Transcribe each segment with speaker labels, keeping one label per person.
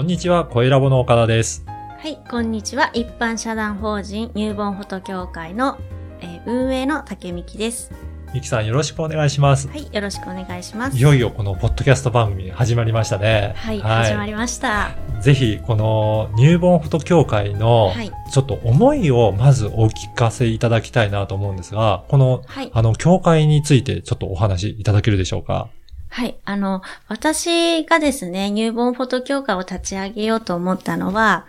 Speaker 1: こんにちは、声ラボの岡田です。
Speaker 2: はい、こんにちは。一般社団法人ニューボンフォト協会の、えー運営の竹美希です。
Speaker 1: ミキさんよろしくお願いします。
Speaker 2: はい、よろしくお願いします。
Speaker 1: いよいよこのポッドキャスト番組始まりましたね。
Speaker 2: はい、始まりました。
Speaker 1: ぜひ、この入門フォト協会の
Speaker 2: はい、
Speaker 1: ちょっと思いをまずお聞かせいただきたいなと思うんですが、この、
Speaker 2: はい、
Speaker 1: あの、協会についてちょっとお話しいただけるでしょうか？
Speaker 2: はい、あの、私がですね、ニューボンフォト協会を立ち上げようと思ったのは、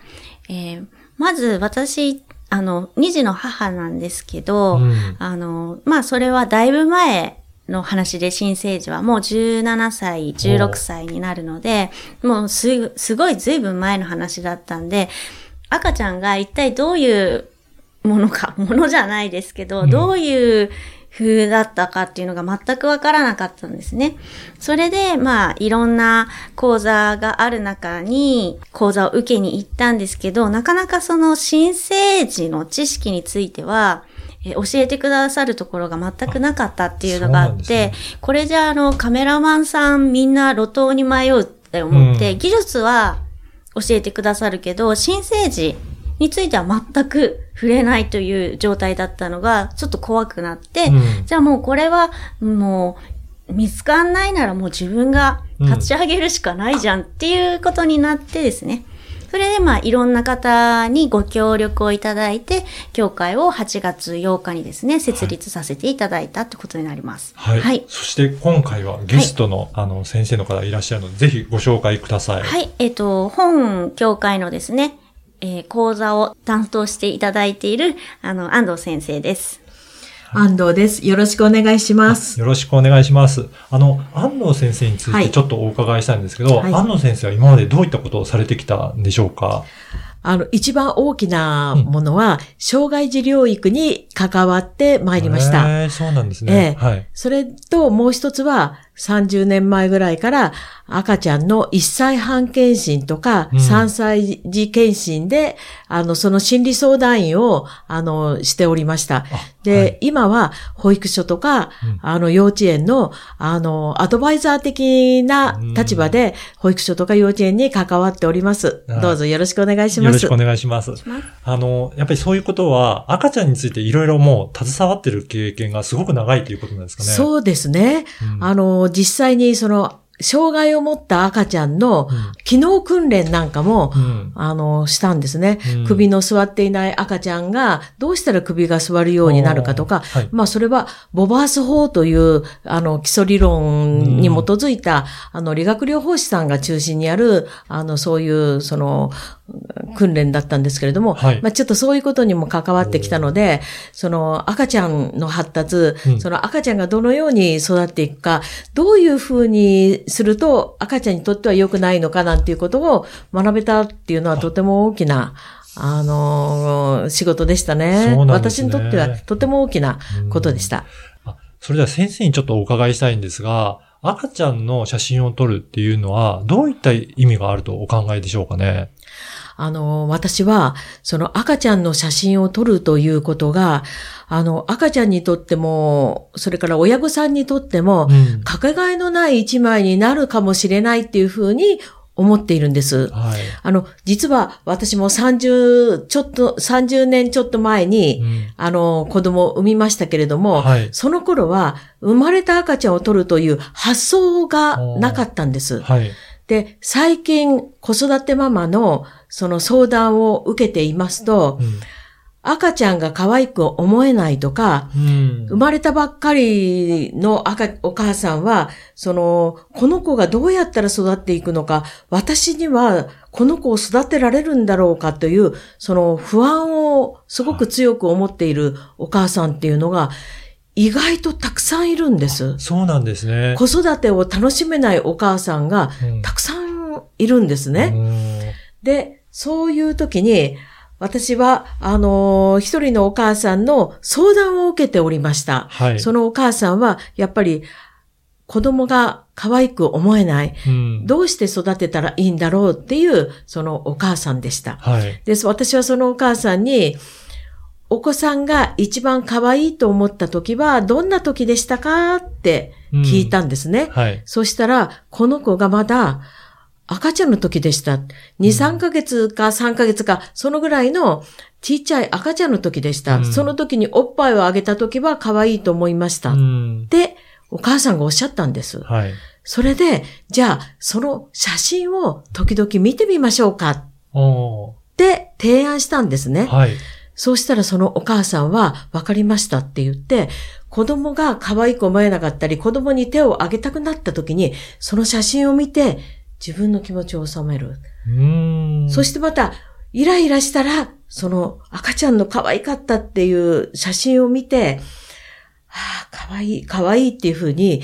Speaker 2: えーまず私、あの、二児の母なんですけど、
Speaker 1: うん。
Speaker 2: あの、まあ、それはだいぶ前の話で新生児はもう17歳、16歳になるので、もうすぐ、すごい随分前の話だったんで、赤ちゃんが一体どういうものか、ものじゃないですけど、
Speaker 1: うん。
Speaker 2: どういう風だったかっていうのが全くわからなかったんですね。それで、まあ、いろんな講座がある中に、講座を受けに行ったんですけど、なかなかその新生児の知識については、えー教えてくださるところが全くなかったっていうのがあって、
Speaker 1: ね
Speaker 2: これじゃあのカメラマンさんみんな路頭に迷うって思って、
Speaker 1: うん
Speaker 2: 技術は教えてくださるけど、新生児については全く触れないという状態だったのが、ちょっと怖くなって、
Speaker 1: うん
Speaker 2: じゃあもうこれは、もう、見つかんないならもう自分が立ち上げるしかないじゃんっていうことになってですね。それでまあいろんな方にご協力をいただいて、協会を8月8日にですね、設立させていただいたってことになります。
Speaker 1: はい。
Speaker 2: はい。
Speaker 1: そして今回はゲストの、あの、先生の方いらっしゃるので、ぜひご紹介ください。
Speaker 2: はい。えっ、と、本協会のですね、えー講座を担当していただいている、あの、安藤先生です。
Speaker 3: 安藤です。よろしくお願いします。
Speaker 1: よろしくお願いします。あの、安藤先生につい
Speaker 3: はい
Speaker 1: てちょっとお伺いしたいんですけど、
Speaker 3: はい
Speaker 1: 安藤先生は今までどういったことをされてきたんでしょうか？
Speaker 3: あの、一番大きなものは、障害児療育に関わってまいりました。
Speaker 1: へーそうなんですね。
Speaker 3: ええ
Speaker 1: はい。
Speaker 3: それともう一つは、30年前ぐらいから赤ちゃんの1歳半検診とか
Speaker 1: うん
Speaker 3: 3歳児検診で、あの、その心理相談員を、あの、しておりました。
Speaker 1: あ
Speaker 3: で、
Speaker 1: はい
Speaker 3: 今は保育所とか、
Speaker 1: うん
Speaker 3: あの、幼稚園の、あの、アドバイザー的な立場で、保育所とか幼稚園に関わっております。
Speaker 1: はい
Speaker 3: どうぞよろしくお願いします。
Speaker 1: よろしくお願いします。あの、やっぱりそういうことは、赤ちゃんについていろいろもう携わってる経験がすごく長いということなんですかね。う。
Speaker 3: そうですね。
Speaker 1: ん
Speaker 3: あの、実際にその、障害を持った赤ちゃんの
Speaker 1: うん
Speaker 3: 機能訓練なんかも、
Speaker 1: うん
Speaker 3: あの、したんですね。
Speaker 1: うん
Speaker 3: 首の座っていない赤ちゃんが、どうしたら首が座るようになるかとか、
Speaker 1: はい
Speaker 3: まあ、それは、ボバース法という、あの、基礎理論に基づいた、あの、理学療法士さんが中心にある、あの、そういう、その、訓練だったんですけれども、
Speaker 1: はい
Speaker 3: まあ、ちょっとそういうことにも関わってきたので、その、赤ちゃんの発達、
Speaker 1: うん
Speaker 3: その赤ちゃんがどのように育っていくか、どういうふうにすると赤ちゃんにとっては良くないのかなんていうことを学べたっていうのはとても大きな、あのー仕事でしたね。
Speaker 1: ね
Speaker 3: 私にとってはとても大きなことでした。
Speaker 1: あそれでは先生にちょっとお伺いしたいんですが、赤ちゃんの写真を撮るっていうのは、どういった意味があるとお考えでしょうかね？
Speaker 3: あの、私は、その赤ちゃんの写真を撮るということが、あの、赤ちゃんにとっても、それから親御さんにとっても、
Speaker 1: うん
Speaker 3: かけがえのない一枚になるかもしれないっていうふうに思っているんです。
Speaker 1: はい。
Speaker 3: あの、実は私も30、ちょっと、30年ちょっと前に、
Speaker 1: うん
Speaker 3: あの、子供を産みましたけれども、
Speaker 1: はい。
Speaker 3: その頃は、生まれた赤ちゃんを取るという発想がなかったんです。
Speaker 1: はい。
Speaker 3: で、最近、子育てママの、その相談を受けていますと、赤ちゃんが可愛く思えないとか、
Speaker 1: うん。
Speaker 3: 生まれたばっかりの赤、お母さんは、その、この子がどうやったら育っていくのか、私にはこの子を育てられるんだろうかという、その不安をすごく強く思っているお母さんっていうのが、意外とたくさんいるんです。
Speaker 1: そうなんですね。
Speaker 3: 子育てを楽しめないお母さんが
Speaker 1: うん
Speaker 3: たくさんいるんですね。で、そういう時に、私は、あのー一人のお母さんの相談を受けておりました。
Speaker 1: はい。
Speaker 3: そのお母さんは、やっぱり、子供が可愛く思えない。
Speaker 1: うん
Speaker 3: どうして育てたらいいんだろうっていう、そのお母さんでした。
Speaker 1: はい。
Speaker 3: です。私はそのお母さんに、お子さんが一番可愛いと思った時は、どんな時でしたかって聞いたんですね。
Speaker 1: はい。
Speaker 3: そしたら、この子がまだ赤ちゃんの時でした。2、3ヶ月か3ヶ月か、そのぐらいのちっちゃい赤ちゃんの時でした。
Speaker 1: うん
Speaker 3: その時におっぱいをあげた時は可愛いと思いました。
Speaker 1: うん。
Speaker 3: って、お母さんがおっしゃったんです。
Speaker 1: はい。
Speaker 3: それで、じゃあ、その写真を時々見てみましょうかって提案したんですね。
Speaker 1: はい。
Speaker 3: そうしたらそのお母さんは、わかりましたって言って、子供が可愛く思えなかったり、子供に手を挙げたくなった時に、その写真を見て、自分の気持ちを収める。そしてまた、イライラしたら、その赤ちゃんの可愛かったっていう写真を見て、ああ、可愛い、可愛いっていうふうに、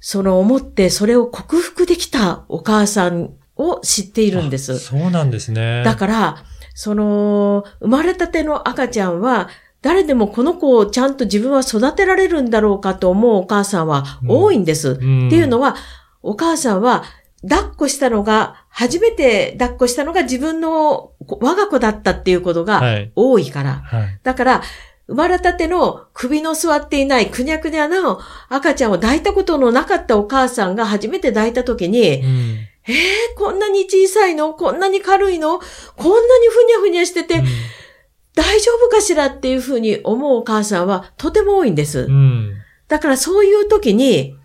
Speaker 3: その思ってそれを克服できたお母さんを知っているんです。
Speaker 1: そうなんですね。
Speaker 3: だから、その、生まれたての赤ちゃんは、誰でもこの子をちゃんと自分は育てられるんだろうかと思うお母さんは多いんです。っていうの
Speaker 1: は、
Speaker 3: は、お母さんは、抱っこしたのが、初めて抱っこしたのが自分の我が子だったっていうことが
Speaker 1: はい。
Speaker 3: 多いから。
Speaker 1: はい。
Speaker 3: だから、生まれたての首の座っていないくにゃくにゃの赤ちゃんを抱いたことのなかったお母さんが初めて抱いたときに、
Speaker 1: うん
Speaker 3: えー、こんなに小さいの？こんなに軽いの？こんなにふにゃふにゃしてて、大丈夫かしらっていうふうに思うお母さんはとても多いんです。
Speaker 1: うん。
Speaker 3: だからそういう時に、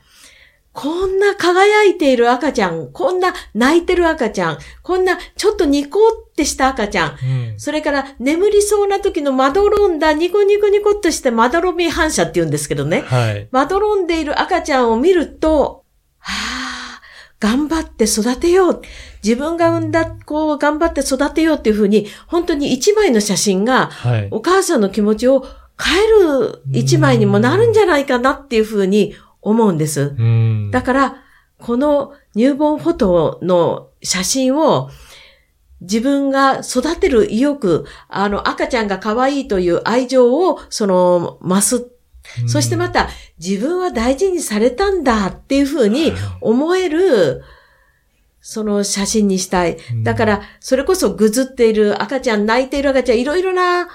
Speaker 3: こんな輝いている赤ちゃん、こんな泣いてる赤ちゃん、こんなちょっとニコってした赤ちゃん、
Speaker 1: うん。
Speaker 3: それから眠りそうな時のまどろんだニコニコニコっとしてまどろみ反射って言うんですけどね。
Speaker 1: はい。
Speaker 3: まどろんでいる赤ちゃんを見ると、はあ、頑張って育てよう。自分が産んだ子を頑張って育てようっていうふうに、本当に一枚の写真が
Speaker 1: はい。
Speaker 3: お母さんの気持ちを変える一枚にもなるんじゃないかなっていうふうに思うんです。
Speaker 1: うん。
Speaker 3: だから、この入門フォトの写真を自分が育てる意欲、あの赤ちゃんが可愛いという愛情をその増す。
Speaker 1: うん
Speaker 3: そしてまた自分は大事にされたんだっていうふうに思えるその写真にしたい。
Speaker 1: うん
Speaker 3: だから、それこそぐずっている赤ちゃん、泣いている赤ちゃん、いろいろな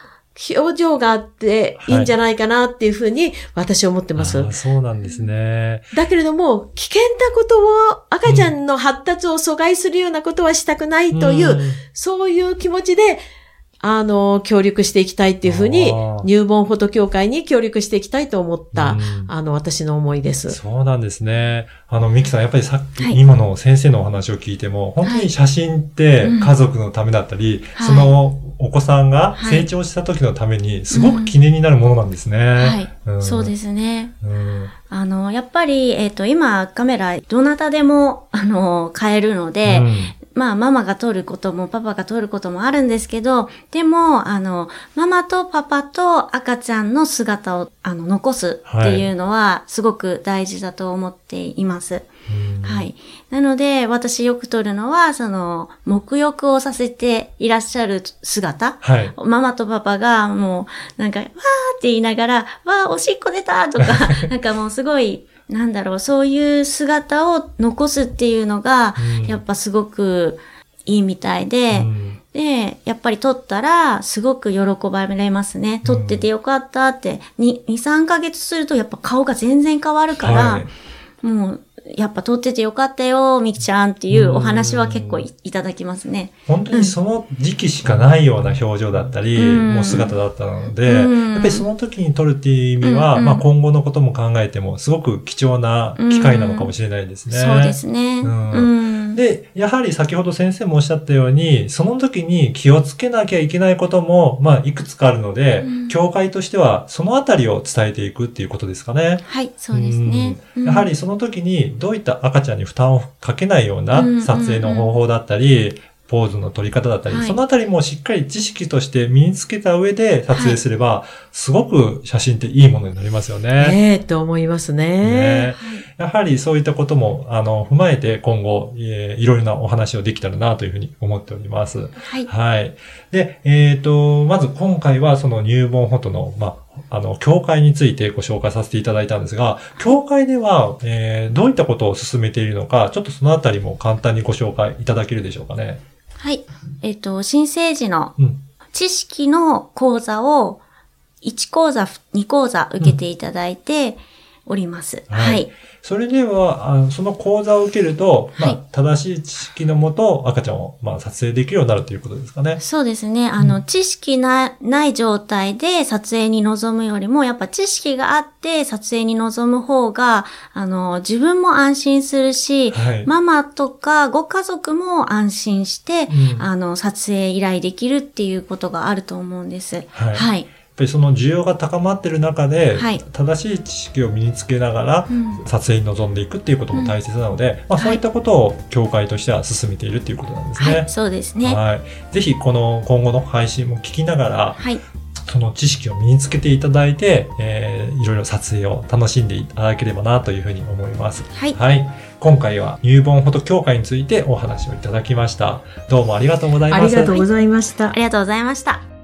Speaker 3: 表情があっていいんじゃないかなっていうふうに私は思ってます。
Speaker 1: あーそうなんですね。
Speaker 3: だけれども、危険なことを、赤ちゃんの発達を阻害するようなことはしたくないという、
Speaker 1: ん
Speaker 3: そういう気持ちで、あの、協力していきたいっていうふうに入門フォト協会に協力していきたいと思った、
Speaker 1: うん
Speaker 3: あの、私の思いです。
Speaker 1: そうなんですね。あの、ミキさん、やっぱりさっき、
Speaker 2: はい
Speaker 1: 今の先生のお話を聞いても、本当に写真って
Speaker 2: うん
Speaker 1: 家族のためだったり、
Speaker 2: はい
Speaker 1: そのお子さんが
Speaker 2: はい
Speaker 1: 成長した時のために、すごく記念になるものなんですね。
Speaker 2: はい。
Speaker 1: ん
Speaker 2: そうですね。
Speaker 1: うん
Speaker 2: あの、やっぱり、えっ、と、今、カメラ、どなたでも、あの、買えるので、
Speaker 1: うん
Speaker 2: まあ、ママが撮ることも、パパが撮ることもあるんですけど、でも、あの、ママとパパと赤ちゃんの姿を、あの、残すっていうのは、すごく大事だと思っています。
Speaker 1: うん
Speaker 2: はい。なので、私よく撮るのは、その、沐浴をさせていらっしゃる姿
Speaker 1: はい。
Speaker 2: ママとパパがもう、なんか、わーって言いながら、わー、おしっこ出たとか、なんかもうすごい、なんだろう、そういう姿を残すっていうのが、
Speaker 1: うん。
Speaker 2: やっぱすごくいいみたいで、
Speaker 1: うん。
Speaker 2: で、やっぱり撮ったら、すごく喜ばれますね。撮っててよかったって、に2、3ヶ月するとやっぱ顔が全然変わるから、
Speaker 1: はい。
Speaker 2: もう、やっぱ撮っててよかったよ、みきちゃんっていうお話は結構いいただきますね。
Speaker 1: 本当にその時期しかないような表情だったり、
Speaker 2: うん
Speaker 1: もう姿だったので、
Speaker 2: うん
Speaker 1: やっぱりその時に撮るっていう意味は、
Speaker 2: うんうん
Speaker 1: まあ今後のことも考えても、すごく貴重な機会なのかもしれないですね。
Speaker 2: そうですね。
Speaker 1: うん
Speaker 2: うん。
Speaker 1: で、やはり先ほど先生もおっしゃったように、その時に気をつけなきゃいけないことも、まあ、いくつかあるので、
Speaker 2: うん
Speaker 1: 教会としては、そのあたりを伝えていくっていうことですかね。
Speaker 2: はい、そうですね。
Speaker 1: うんやはりその時に、どういった赤ちゃんに負担をかけないような
Speaker 2: うん
Speaker 1: 撮影の方法だったり、ポーズの取り方だったり、
Speaker 2: はい
Speaker 1: そのあたりもしっかり知識として身につけた上で撮影すれば、すごく写真っていいものになりますよね。
Speaker 3: ねえ、と思いますね。
Speaker 1: ねやはりそういったことも、あの、踏まえて今後、えーいろいろなお話をできたらなというふうに思っております。
Speaker 2: はい。
Speaker 1: はい。で、えっ、と、まず今回はその入門フォトの、まあ、あの、教会についてご紹介させていただいたんですが、教会では、えーどういったことを進めているのか、ちょっとそのあたりも簡単にご紹介いただけるでしょうかね。
Speaker 2: はい。えっ、と、新生児の
Speaker 1: うん。
Speaker 2: 知識の講座を1講座、2講座受けていただいて、おります。
Speaker 1: は
Speaker 2: はいい。
Speaker 1: それでは、あのその講座を受けると、まあ、
Speaker 2: はい
Speaker 1: 正しい知識のもと赤ちゃんを、まあ、撮影できるようになるということですかね。
Speaker 2: そうですね。あの、知識な、ない状態で撮影に臨むよりも、やっぱ知識があって撮影に臨む方が、あの、自分も安心するし、
Speaker 1: はい。
Speaker 2: ママとかご家族も安心して、
Speaker 1: うん
Speaker 2: あの、撮影依頼できるっていうことがあると思うんです。
Speaker 1: はいぱりその需要が高まってる中で、
Speaker 2: はい
Speaker 1: 正しい知識を身につけながら、
Speaker 2: うん
Speaker 1: 撮影に臨んでいくっていうことも大切なので、まあ、
Speaker 2: はい
Speaker 1: そういったことを協会としては進めているっていうことなんですね。
Speaker 2: はい、そうですね。
Speaker 1: はい。ぜひこの今後の配信も聞きながら、
Speaker 2: はい。
Speaker 1: その知識を身につけていただいて、えーいろいろ撮影を楽しんでいただければなというふうに思います。
Speaker 2: はい。
Speaker 1: はい。今回は入門フォト協会についてお話をいただきました。どうもありがとうございます。
Speaker 3: ありがとうございました
Speaker 2: あ。りがとうございました。